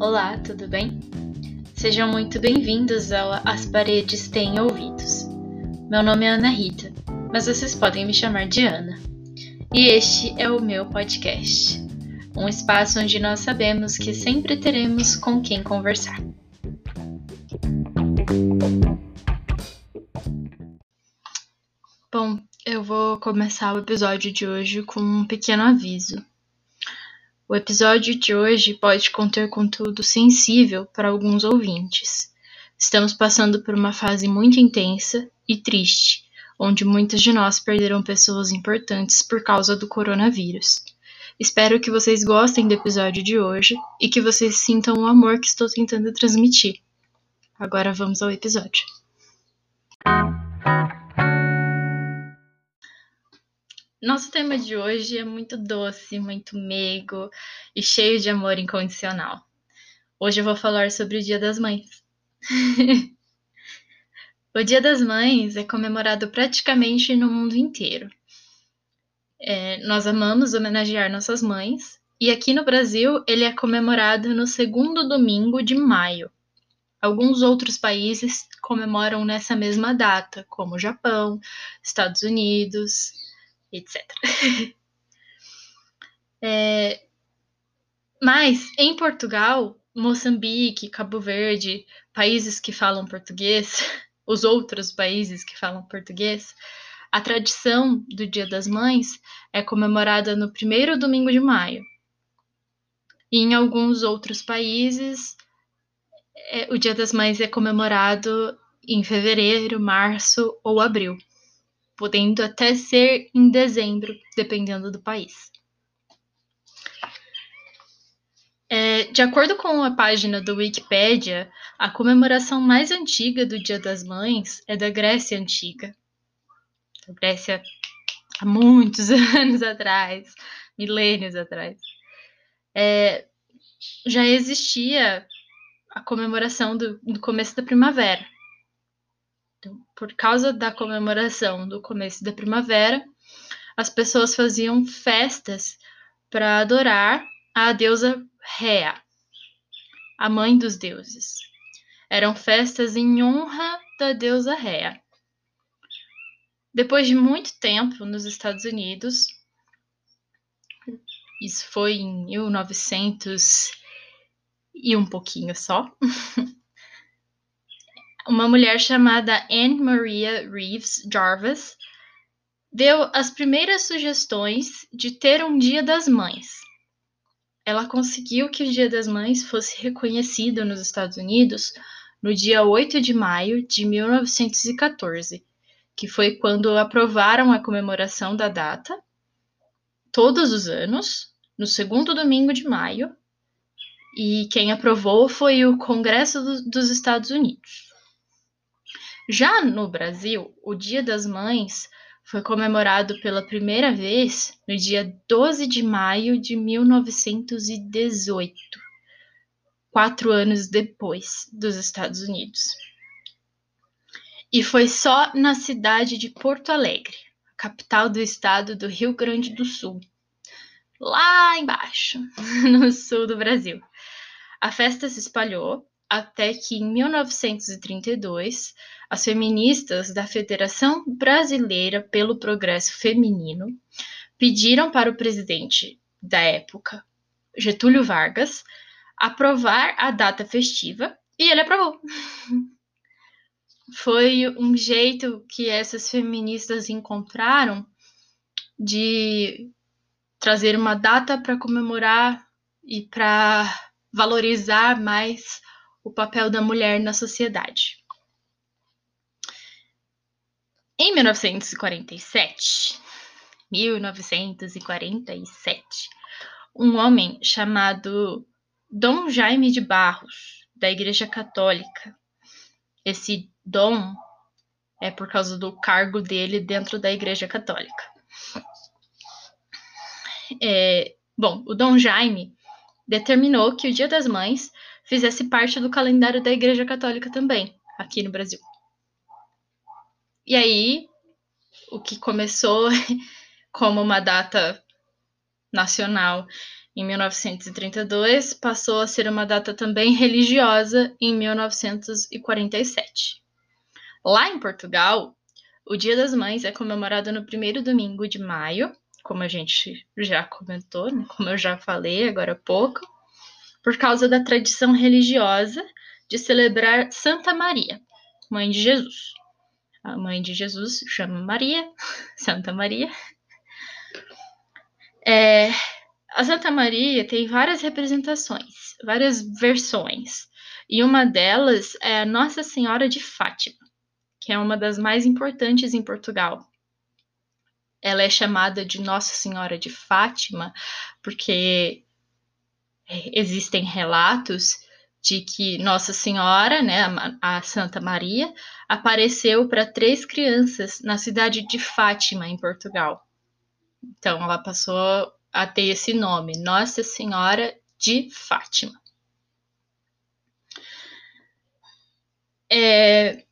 Olá, tudo bem? Sejam muito bem-vindos ao As Paredes Têm Ouvidos. Meu nome é Ana Rita, mas vocês podem me chamar de Ana. E este é o meu podcast, um espaço onde nós sabemos que sempre teremos com quem conversar. Bom, eu vou começar o episódio de hoje com um pequeno aviso. O episódio de hoje pode conter conteúdo sensível para alguns ouvintes. Estamos passando por uma fase muito intensa e triste, onde muitos de nós perderam pessoas importantes por causa do coronavírus. Espero que vocês gostem do episódio de hoje e que vocês sintam o amor que estou tentando transmitir. Agora vamos ao episódio. Nosso tema de hoje é muito doce, muito meigo e cheio de amor incondicional. Hoje eu vou falar sobre o Dia das Mães. o Dia das Mães é comemorado praticamente no mundo inteiro. É, nós amamos homenagear nossas mães e aqui no Brasil ele é comemorado no segundo domingo de maio. Alguns outros países comemoram nessa mesma data, como Japão, Estados Unidos, etc. é, mas em Portugal, Moçambique, Cabo Verde, países que falam português, os outros países que falam português, a tradição do Dia das Mães é comemorada no primeiro domingo de maio. E em alguns outros países, é, o Dia das Mães é comemorado em fevereiro, março ou abril podendo até ser em dezembro, dependendo do país. É, de acordo com a página do Wikipedia, a comemoração mais antiga do Dia das Mães é da Grécia Antiga. Da Grécia há muitos anos atrás, milênios atrás. É, já existia a comemoração do, do começo da primavera. Então, por causa da comemoração do começo da primavera, as pessoas faziam festas para adorar a deusa Rea, a mãe dos deuses. Eram festas em honra da deusa Rea. Depois de muito tempo nos Estados Unidos, isso foi em 1900 e um pouquinho só, uma mulher chamada Anne Maria Reeves Jarvis deu as primeiras sugestões de ter um Dia das Mães. Ela conseguiu que o Dia das Mães fosse reconhecido nos Estados Unidos no dia 8 de maio de 1914, que foi quando aprovaram a comemoração da data, todos os anos, no segundo domingo de maio, e quem aprovou foi o Congresso dos Estados Unidos. Já no Brasil, o Dia das Mães foi comemorado pela primeira vez no dia 12 de maio de 1918, quatro anos depois dos Estados Unidos. E foi só na cidade de Porto Alegre, capital do estado do Rio Grande do Sul, lá embaixo, no sul do Brasil. A festa se espalhou até que em 1932 as feministas da Federação Brasileira pelo Progresso Feminino pediram para o presidente da época, Getúlio Vargas, aprovar a data festiva e ele aprovou. Foi um jeito que essas feministas encontraram de trazer uma data para comemorar e para valorizar mais o papel da mulher na sociedade. Em 1947, 1947, um homem chamado Dom Jaime de Barros, da Igreja Católica. Esse Dom é por causa do cargo dele dentro da Igreja Católica. É, bom, o Dom Jaime determinou que o Dia das Mães fizesse parte do calendário da Igreja Católica também, aqui no Brasil. E aí, o que começou como uma data nacional em 1932, passou a ser uma data também religiosa em 1947. Lá em Portugal, o Dia das Mães é comemorado no primeiro domingo de maio, como a gente já comentou, né? como eu já falei agora há pouco, por causa da tradição religiosa de celebrar Santa Maria, mãe de Jesus. A mãe de Jesus chama Maria, Santa Maria. É, a Santa Maria tem várias representações, várias versões, e uma delas é a Nossa Senhora de Fátima, que é uma das mais importantes em Portugal. Ela é chamada de Nossa Senhora de Fátima porque existem relatos de que Nossa Senhora, né, a Santa Maria, apareceu para três crianças na cidade de Fátima, em Portugal. Então, ela passou a ter esse nome, Nossa Senhora de Fátima. É,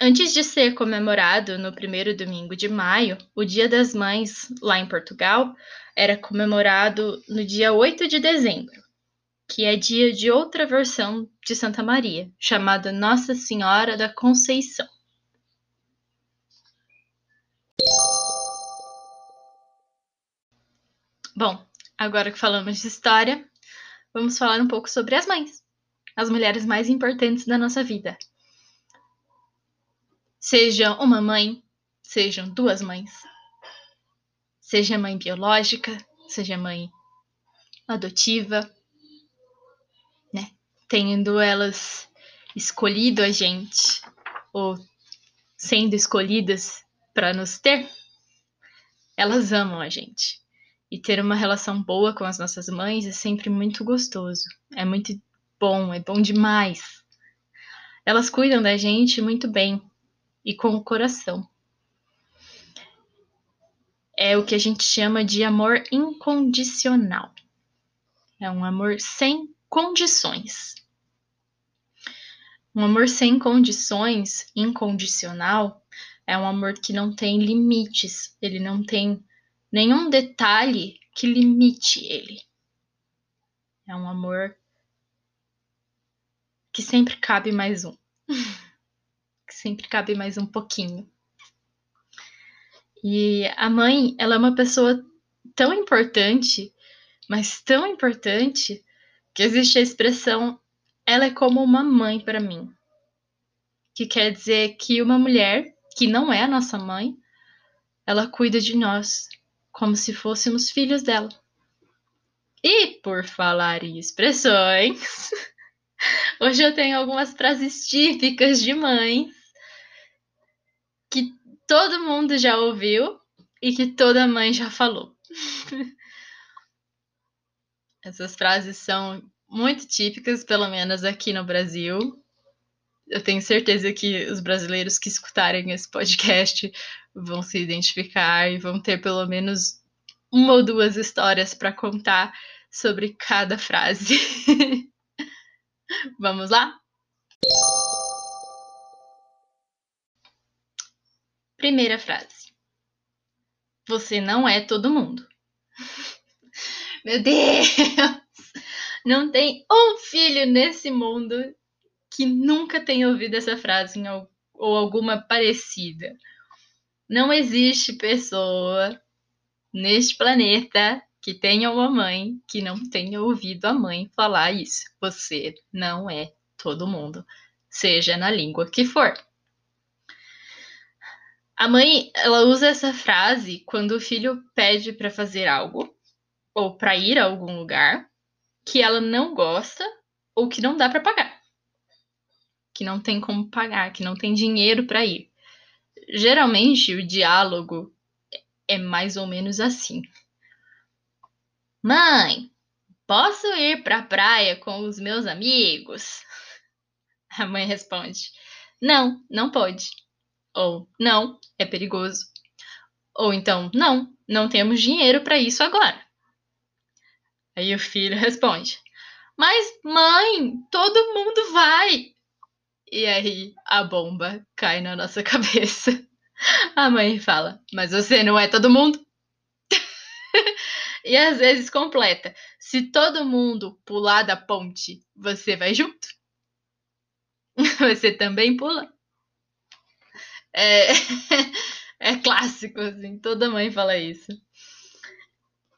antes de ser comemorado no primeiro domingo de maio, o Dia das Mães, lá em Portugal, era comemorado no dia 8 de dezembro, que é dia de outra versão de Santa Maria, chamada Nossa Senhora da Conceição. Bom, agora que falamos de história, vamos falar um pouco sobre as mães, as mulheres mais importantes da nossa vida. Seja uma mãe, sejam duas mães, seja mãe biológica, seja mãe adotiva? Tendo elas escolhido a gente ou sendo escolhidas para nos ter, elas amam a gente. E ter uma relação boa com as nossas mães é sempre muito gostoso. É muito bom, é bom demais. Elas cuidam da gente muito bem e com o coração. É o que a gente chama de amor incondicional. É um amor sem condições. Um amor sem condições, incondicional, é um amor que não tem limites, ele não tem nenhum detalhe que limite ele. É um amor que sempre cabe mais um. que sempre cabe mais um pouquinho. E a mãe, ela é uma pessoa tão importante, mas tão importante, que existe a expressão ela é como uma mãe para mim. Que quer dizer que uma mulher que não é a nossa mãe, ela cuida de nós, como se fôssemos filhos dela. E por falar em expressões, hoje eu tenho algumas frases típicas de mães que todo mundo já ouviu e que toda mãe já falou. Essas frases são muito típicas, pelo menos aqui no Brasil. Eu tenho certeza que os brasileiros que escutarem esse podcast vão se identificar e vão ter pelo menos uma ou duas histórias para contar sobre cada frase. Vamos lá? Primeira frase. Você não é todo mundo. Meu Deus! Não tem um filho nesse mundo que nunca tenha ouvido essa frase ou alguma parecida. Não existe pessoa neste planeta que tenha uma mãe que não tenha ouvido a mãe falar isso. Você não é todo mundo, seja na língua que for. A mãe, ela usa essa frase quando o filho pede para fazer algo ou para ir a algum lugar que ela não gosta ou que não dá para pagar. Que não tem como pagar, que não tem dinheiro para ir geralmente o diálogo é mais ou menos assim. Mãe, posso ir para a praia com os meus amigos? A mãe responde: Não, não pode. Ou não, é perigoso. Ou então, não, não temos dinheiro para isso agora. Aí o filho responde: Mas, mãe, todo mundo vai. E aí a bomba cai na nossa cabeça. A mãe fala: Mas você não é todo mundo? E às vezes completa. Se todo mundo pular da ponte, você vai junto? Você também pula? É, é clássico, assim, toda mãe fala isso.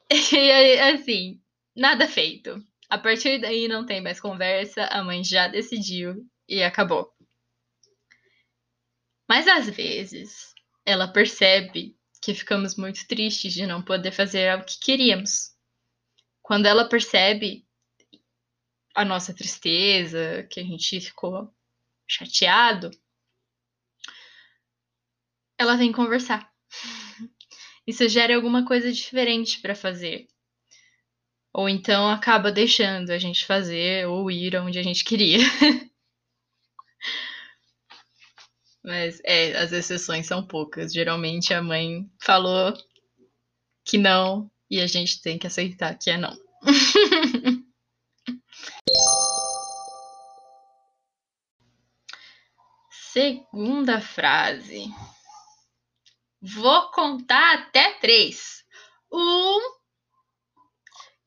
E aí, assim, nada feito. A partir daí não tem mais conversa, a mãe já decidiu e acabou. Mas às vezes ela percebe que ficamos muito tristes de não poder fazer o que queríamos. Quando ela percebe a nossa tristeza, que a gente ficou chateado, ela vem conversar. E sugere alguma coisa diferente para fazer. Ou então acaba deixando a gente fazer ou ir onde a gente queria. Mas é, as exceções são poucas. Geralmente a mãe falou que não e a gente tem que aceitar que é não. Segunda frase. Vou contar até três. Um.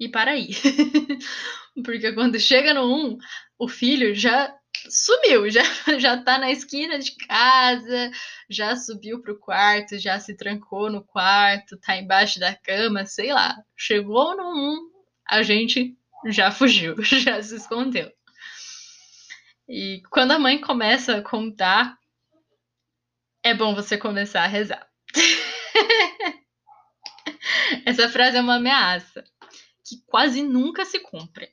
E para aí. Porque quando chega no um, o filho já sumiu, já, já tá na esquina de casa, já subiu pro quarto, já se trancou no quarto, tá embaixo da cama, sei lá. Chegou no um, a gente já fugiu, já se escondeu. E quando a mãe começa a contar, é bom você começar a rezar. Essa frase é uma ameaça que quase nunca se cumpre,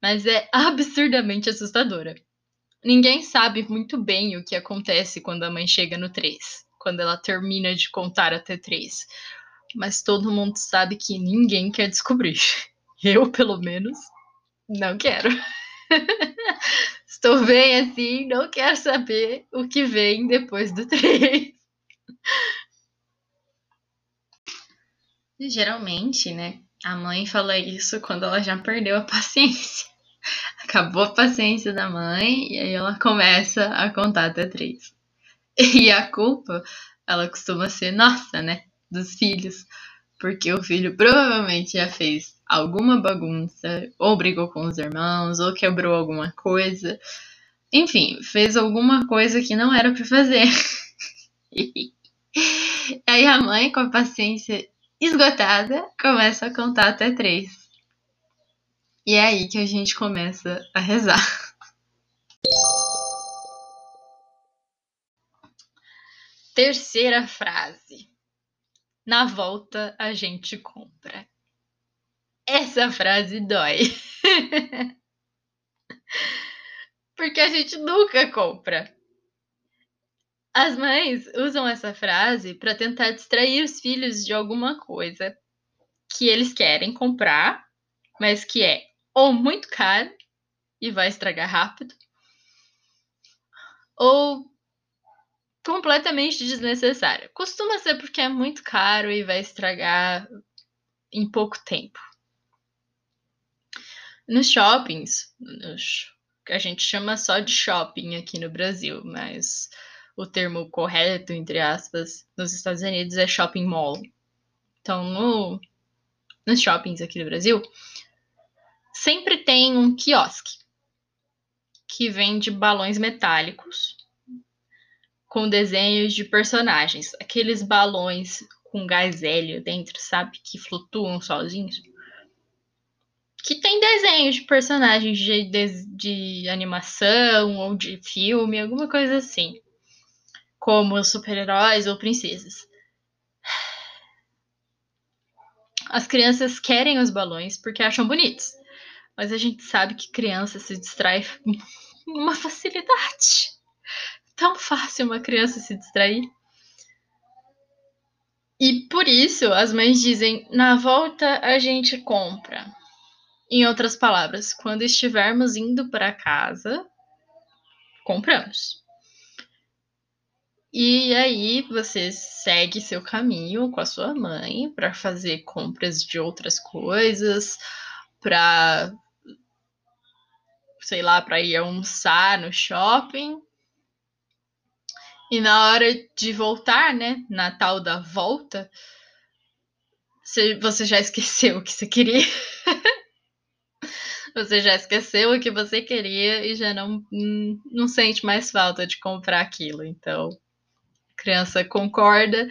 mas é absurdamente assustadora. Ninguém sabe muito bem o que acontece quando a mãe chega no 3, quando ela termina de contar até 3. Mas todo mundo sabe que ninguém quer descobrir. Eu, pelo menos, não quero. Estou bem assim, não quero saber o que vem depois do 3. Geralmente, né, a mãe fala isso quando ela já perdeu a paciência. Acabou a paciência da mãe e aí ela começa a contar até três. E a culpa, ela costuma ser nossa, né, dos filhos, porque o filho provavelmente já fez alguma bagunça, ou brigou com os irmãos, ou quebrou alguma coisa. Enfim, fez alguma coisa que não era para fazer. aí a mãe, com a paciência esgotada, começa a contar até três. E é aí que a gente começa a rezar. Terceira frase. Na volta a gente compra. Essa frase dói. Porque a gente nunca compra. As mães usam essa frase para tentar distrair os filhos de alguma coisa que eles querem comprar, mas que é ou muito caro e vai estragar rápido, ou completamente desnecessário. Costuma ser porque é muito caro e vai estragar em pouco tempo. Nos shoppings, nos, a gente chama só de shopping aqui no Brasil, mas o termo correto, entre aspas, nos Estados Unidos é shopping mall. Então, no, nos shoppings aqui no Brasil, sempre tem um quiosque que vende balões metálicos com desenhos de personagens. Aqueles balões com gás hélio dentro, sabe? Que flutuam sozinhos. Que tem desenhos de personagens de, de, de animação ou de filme, alguma coisa assim como super-heróis ou princesas. As crianças querem os balões porque acham bonitos, mas a gente sabe que criança se distrai com uma facilidade. Tão fácil uma criança se distrair. E por isso as mães dizem: na volta a gente compra. Em outras palavras, quando estivermos indo para casa, compramos. E aí você segue seu caminho com a sua mãe para fazer compras de outras coisas, para sei lá, para ir almoçar no shopping. E na hora de voltar, né, na tal da volta, você já esqueceu o que você queria. você já esqueceu o que você queria e já não, não sente mais falta de comprar aquilo. Então, criança concorda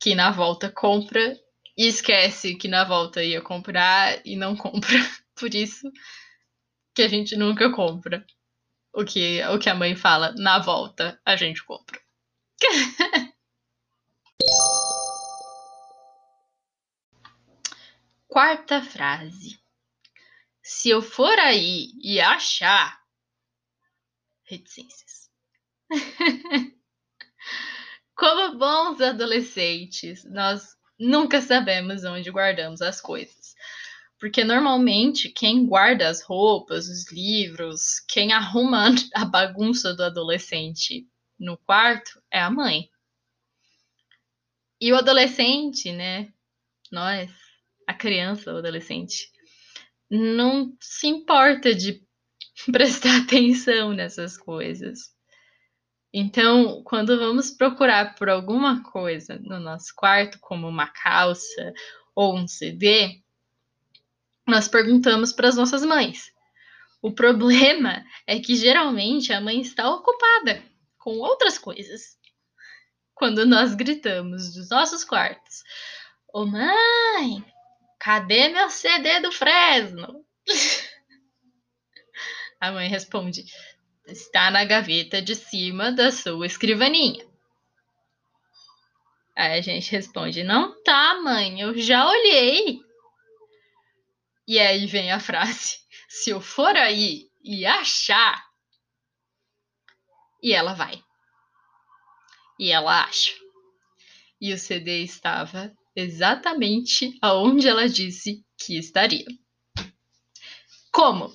que na volta compra e esquece que na volta ia comprar e não compra. Por isso que a gente nunca compra o que, o que a mãe fala na volta, a gente compra. Quarta frase. Se eu for aí e achar reticências. Como bons adolescentes, nós nunca sabemos onde guardamos as coisas. Porque normalmente quem guarda as roupas, os livros, quem arruma a bagunça do adolescente no quarto é a mãe. E o adolescente, né? Nós, a criança, o adolescente, não se importa de prestar atenção nessas coisas. Então, quando vamos procurar por alguma coisa no nosso quarto, como uma calça ou um CD, nós perguntamos para as nossas mães. O problema é que geralmente a mãe está ocupada com outras coisas. Quando nós gritamos dos nossos quartos: Ô oh, mãe, cadê meu CD do Fresno? a mãe responde: Está na gaveta de cima da sua escrivaninha. Aí a gente responde: Não tá, mãe, eu já olhei. E aí vem a frase: se eu for aí e achar. E ela vai. E ela acha. E o CD estava exatamente aonde ela disse que estaria. Como?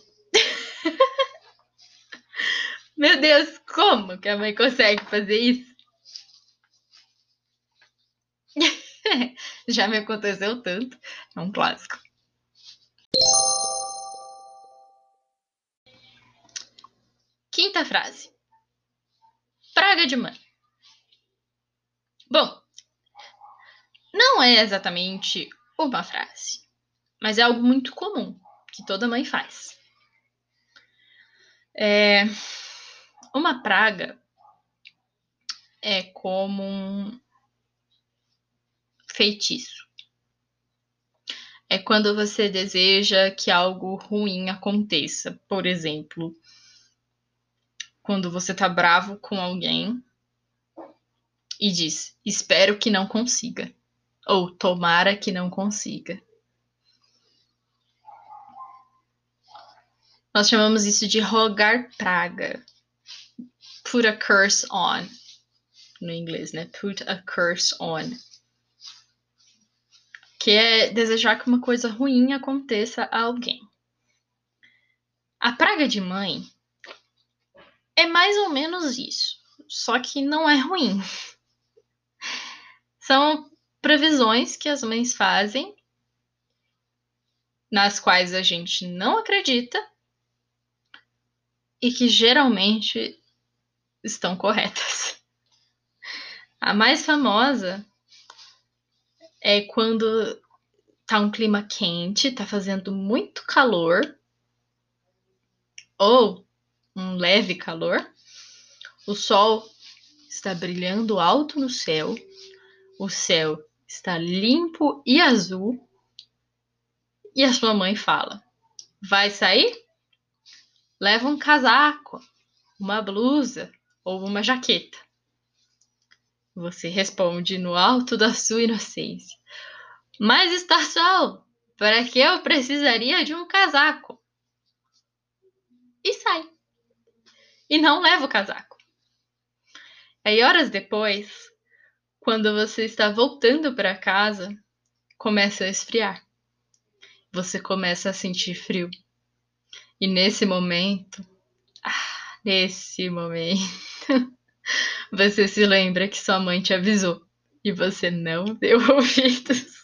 Meu Deus, como que a mãe consegue fazer isso? Já me aconteceu tanto. É um clássico. Quinta frase. Praga de mãe. Bom, não é exatamente uma frase, mas é algo muito comum que toda mãe faz. É, uma praga é como um feitiço. É quando você deseja que algo ruim aconteça. Por exemplo, quando você tá bravo com alguém e diz: Espero que não consiga. Ou tomara que não consiga. Nós chamamos isso de rogar praga. Put a curse on. No inglês, né? Put a curse on. Que é desejar que uma coisa ruim aconteça a alguém. A praga de mãe é mais ou menos isso, só que não é ruim. São previsões que as mães fazem, nas quais a gente não acredita e que geralmente estão corretas. A mais famosa é quando tá um clima quente, tá fazendo muito calor, ou um leve calor. O sol está brilhando alto no céu. O céu está limpo e azul. E a sua mãe fala: Vai sair? Leva um casaco, uma blusa ou uma jaqueta. Você responde no alto da sua inocência: Mas está sol, para que eu precisaria de um casaco? E sai e não leva o casaco. Aí, horas depois, quando você está voltando para casa, começa a esfriar. Você começa a sentir frio. E nesse momento, ah, nesse momento, você se lembra que sua mãe te avisou e você não deu ouvidos.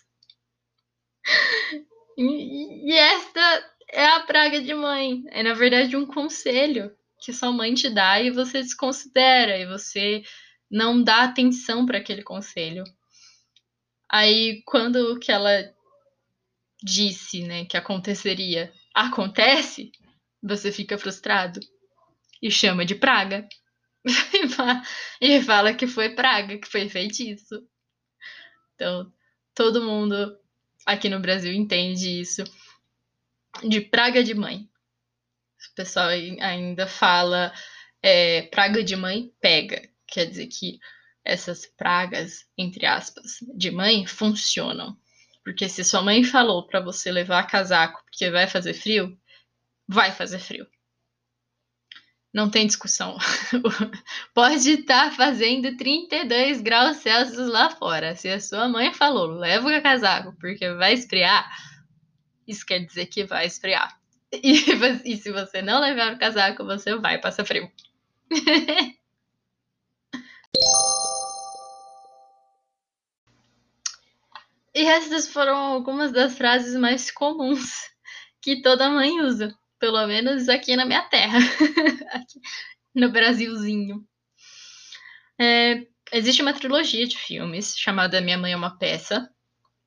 E, esta é a praga de mãe. É na verdade um conselho que sua mãe te dá e você desconsidera e você não dá atenção para aquele conselho. Aí, quando o que ela disse, né, que aconteceria, acontece, você fica frustrado e chama de praga. e fala que foi praga, que foi feitiço. Então, todo mundo aqui no Brasil entende isso de praga de mãe. O pessoal ainda fala é, praga de mãe pega. Quer dizer que essas pragas, entre aspas, de mãe funcionam. Porque se sua mãe falou para você levar casaco porque vai fazer frio, vai fazer frio. Não tem discussão. Pode estar fazendo 32 graus Celsius lá fora. Se a sua mãe falou, leva o casaco porque vai esfriar, isso quer dizer que vai esfriar. E, e se você não levar o casaco, você vai passar frio. e essas foram algumas das frases mais comuns que toda mãe usa, pelo menos aqui na minha terra, aqui no Brasilzinho. É, existe uma trilogia de filmes chamada Minha Mãe é uma Peça,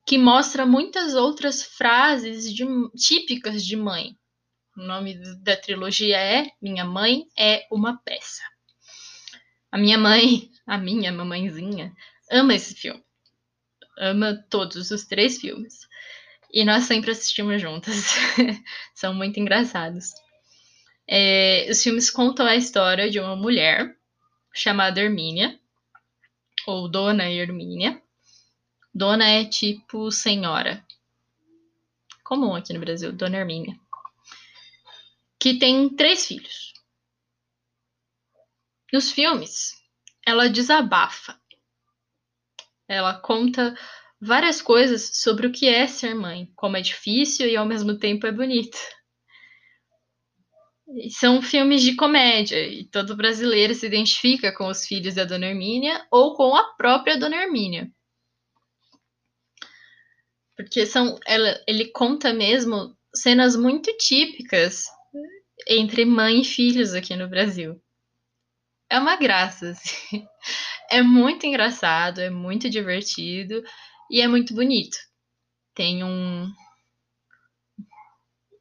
que mostra muitas outras frases de, típicas de mãe. O nome da trilogia é Minha Mãe é uma Peça. A minha mãe, a minha mamãezinha, ama esse filme. Ama todos os três filmes. E nós sempre assistimos juntas. São muito engraçados. É, os filmes contam a história de uma mulher chamada Hermínia, ou Dona Hermínia. Dona é tipo senhora. Comum aqui no Brasil, Dona Hermínia. Que tem três filhos. Nos filmes, ela desabafa. Ela conta várias coisas sobre o que é ser mãe, como é difícil e ao mesmo tempo é bonito. São filmes de comédia e todo brasileiro se identifica com os filhos da Dona Hermínia ou com a própria Dona Hermínia. Porque são, ela, ele conta mesmo cenas muito típicas entre mãe e filhos aqui no Brasil é uma graça. Assim. É muito engraçado, é muito divertido e é muito bonito. Tem um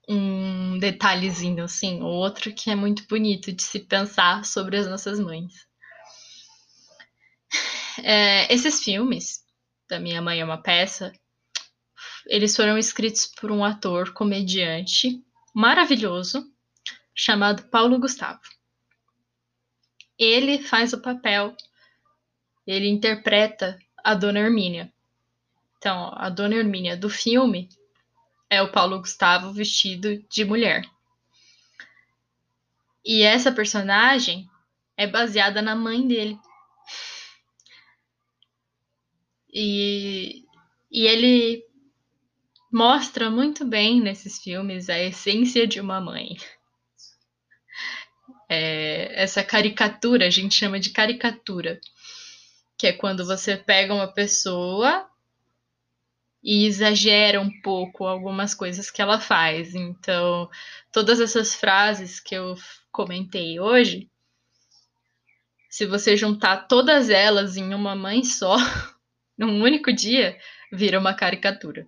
um detalhezinho assim, outro que é muito bonito de se pensar sobre as nossas mães. É, esses filmes, da Minha Mãe é uma Peça, eles foram escritos por um ator comediante maravilhoso chamado Paulo Gustavo ele faz o papel, ele interpreta a Dona Hermínia. Então, a Dona Hermínia do filme é o Paulo Gustavo vestido de mulher. E essa personagem é baseada na mãe dele. E, e ele mostra muito bem nesses filmes a essência de uma mãe é, essa caricatura, a gente chama de caricatura, que é quando você pega uma pessoa e exagera um pouco algumas coisas que ela faz. Então, todas essas frases que eu comentei hoje, se você juntar todas elas em uma mãe só, num único dia, vira uma caricatura.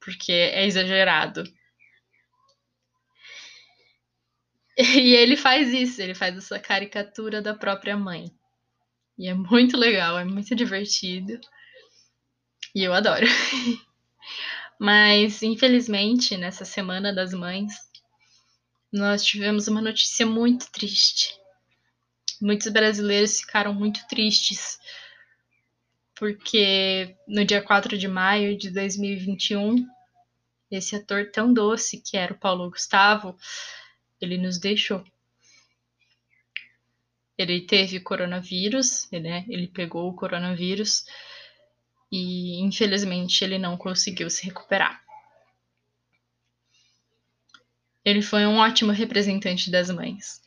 Porque é exagerado. E ele faz isso, ele faz essa caricatura da própria mãe. E é muito legal, é muito divertido. E eu adoro. Mas, infelizmente, nessa Semana das Mães, nós tivemos uma notícia muito triste. Muitos brasileiros ficaram muito tristes, porque no dia 4 de maio de 2021, esse ator tão doce, que era o Paulo Gustavo, ele nos deixou. Ele teve coronavírus, né? Ele pegou o coronavírus e infelizmente ele não conseguiu se recuperar. Ele foi um ótimo representante das mães.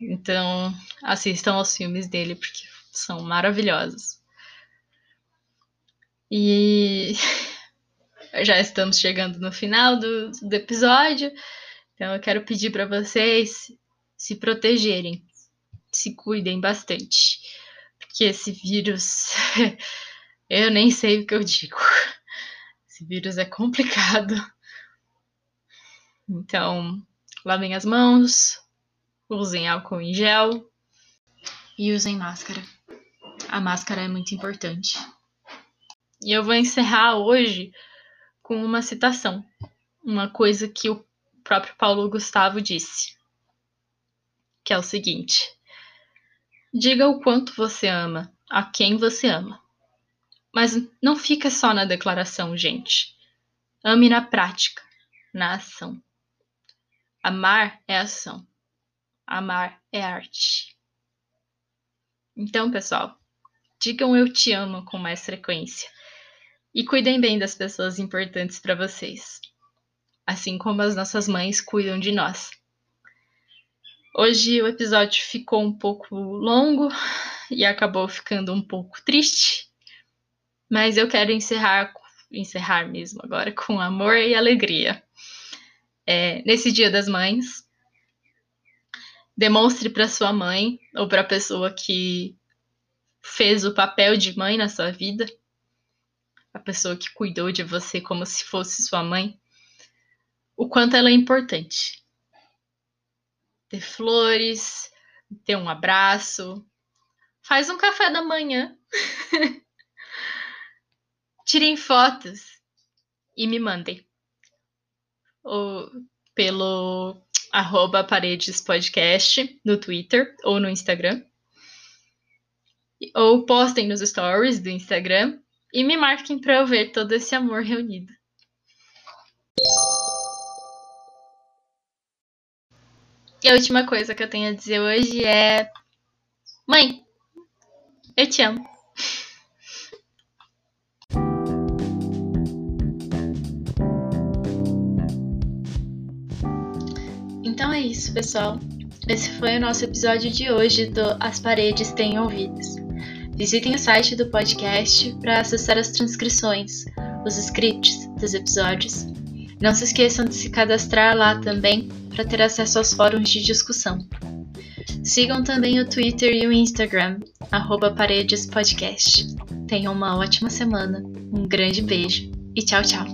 Então, assistam aos filmes dele porque são maravilhosos. E já estamos chegando no final do, do episódio. Então eu quero pedir para vocês se protegerem, se cuidem bastante, porque esse vírus eu nem sei o que eu digo. Esse vírus é complicado. Então, lavem as mãos, usem álcool em gel e usem máscara. A máscara é muito importante. E eu vou encerrar hoje com uma citação, uma coisa que o próprio Paulo Gustavo disse, que é o seguinte: Diga o quanto você ama, a quem você ama. Mas não fica só na declaração, gente. Ame na prática, na ação. Amar é ação. Amar é arte. Então, pessoal, digam eu te amo com mais frequência. E cuidem bem das pessoas importantes para vocês, assim como as nossas mães cuidam de nós. Hoje o episódio ficou um pouco longo e acabou ficando um pouco triste, mas eu quero encerrar, encerrar mesmo agora com amor e alegria. É, nesse Dia das Mães, demonstre para sua mãe ou para a pessoa que fez o papel de mãe na sua vida a pessoa que cuidou de você como se fosse sua mãe, o quanto ela é importante. Ter flores, ter um abraço, faz um café da manhã, tirem fotos e me mandem. Ou pelo arroba paredes podcast no Twitter ou no Instagram. Ou postem nos stories do Instagram e me marquem para eu ver todo esse amor reunido. E a última coisa que eu tenho a dizer hoje é: Mãe, eu te amo. Isso, pessoal. Esse foi o nosso episódio de hoje do As Paredes Têm Ouvidos. Visitem o site do podcast para acessar as transcrições, os scripts dos episódios. Não se esqueçam de se cadastrar lá também para ter acesso aos fóruns de discussão. Sigam também o Twitter e o Instagram, paredespodcast. Tenham uma ótima semana, um grande beijo e tchau, tchau!